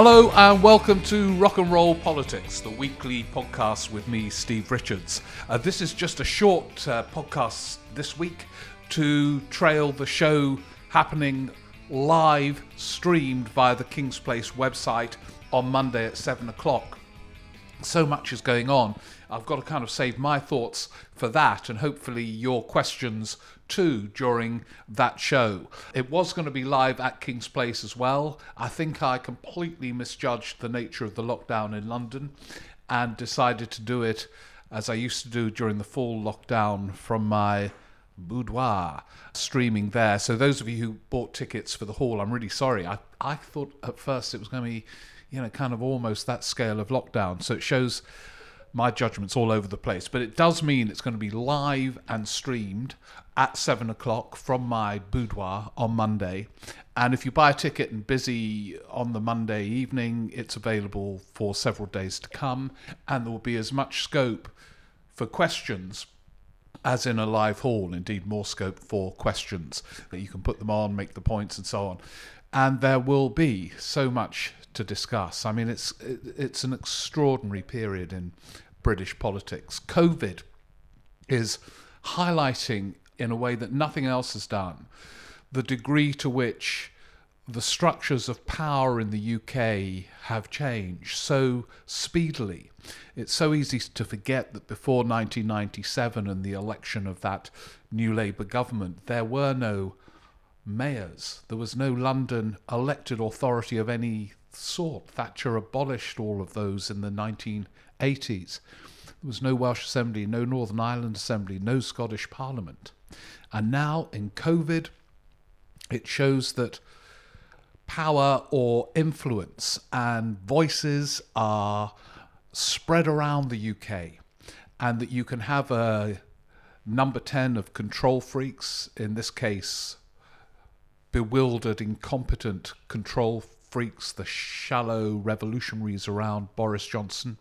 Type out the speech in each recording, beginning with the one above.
Hello and welcome to Rock and Roll Politics, the weekly podcast with me, Steve Richards. Uh, this is just a short uh, podcast this week to trail the show happening live streamed via the King's Place website on Monday at 7 o'clock. So much is going on. I've got to kind of save my thoughts for that and hopefully your questions too during that show. It was going to be live at King's Place as well. I think I completely misjudged the nature of the lockdown in London and decided to do it as I used to do during the fall lockdown from my boudoir streaming there. So those of you who bought tickets for the hall, I'm really sorry. I, I thought at first it was going to be, you know, kind of almost that scale of lockdown. So it shows my judgment's all over the place. But it does mean it's going to be live and streamed at seven o'clock from my boudoir on Monday. And if you buy a ticket and busy on the Monday evening, it's available for several days to come. And there will be as much scope for questions as in a live hall, indeed, more scope for questions that you can put them on, make the points, and so on. And there will be so much to discuss. I mean, it's it's an extraordinary period in British politics. COVID is highlighting in a way that nothing else has done the degree to which the structures of power in the UK have changed so speedily. It's so easy to forget that before 1997 and the election of that new Labour government, there were no mayors. There was no London elected authority of any sort. Thatcher abolished all of those in the 1980s. There was no Welsh Assembly, no Northern Ireland Assembly, no Scottish Parliament. And now in COVID, it shows that power or influence and voices are spread around the UK, and that you can have a number 10 of control freaks, in this case, bewildered, incompetent control freaks, the shallow revolutionaries around Boris Johnson.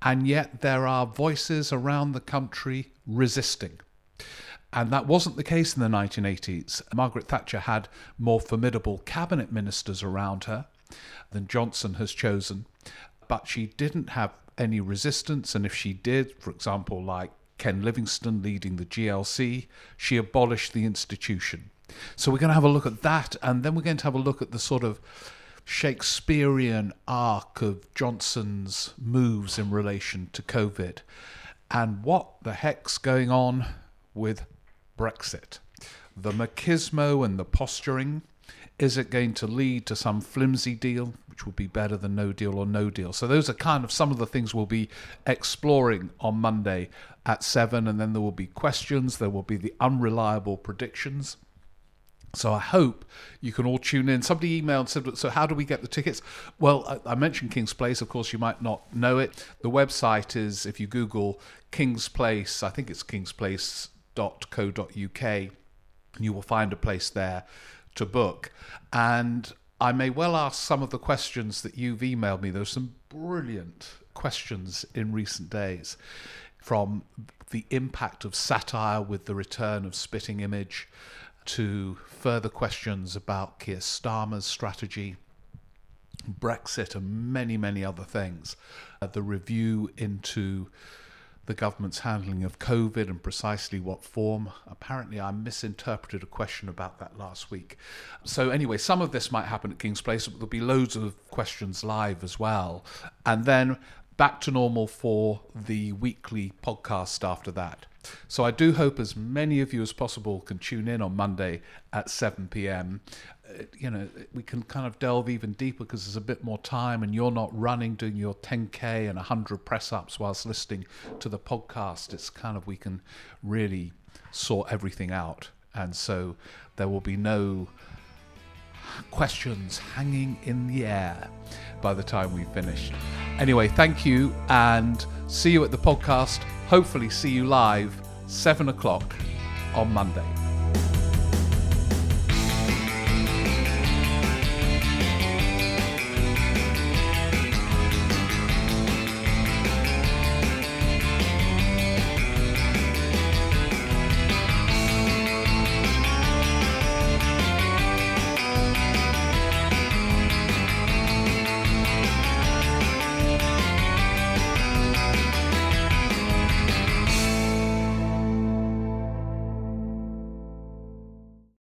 And yet there are voices around the country resisting. And that wasn't the case in the 1980s. Margaret Thatcher had more formidable cabinet ministers around her than Johnson has chosen, but she didn't have any resistance. And if she did, for example, like Ken Livingstone leading the GLC, she abolished the institution. So we're going to have a look at that, and then we're going to have a look at the sort of Shakespearean arc of Johnson's moves in relation to COVID and what the heck's going on with Brexit. The machismo and the posturing. Is it going to lead to some flimsy deal, which will be better than no deal or no deal? So, those are kind of some of the things we'll be exploring on Monday at 7. And then there will be questions, there will be the unreliable predictions. So I hope you can all tune in. Somebody emailed said, "So how do we get the tickets?" Well, I, I, mentioned King's Place. Of course, you might not know it. The website is if you Google King's Place. I think it's kingsplace.co.uk. You will find a place there to book. And I may well ask some of the questions that you've emailed me. There's some brilliant questions in recent days from the impact of satire with the return of Spitting Image to further questions about Keir Starmer's strategy, Brexit, and many, many other things. Uh, the review into the government's handling of COVID and precisely what form. Apparently, I misinterpreted a question about that last week. So, anyway, some of this might happen at King's Place, but there'll be loads of questions live as well. And then back to normal for the weekly podcast after that. So I do hope as many of you as possible can tune in on Monday at 7 p.m. Uh, you know, we can kind of delve even deeper because there's a bit more time and you're not running doing your 10K and 100 press ups whilst listening to the podcast. It's kind of, we can really sort everything out. And so there will be no questions hanging in the air by the time we finish. Anyway, thank you and see you at the podcast. Hopefully, see you live 7 o'clock on Monday.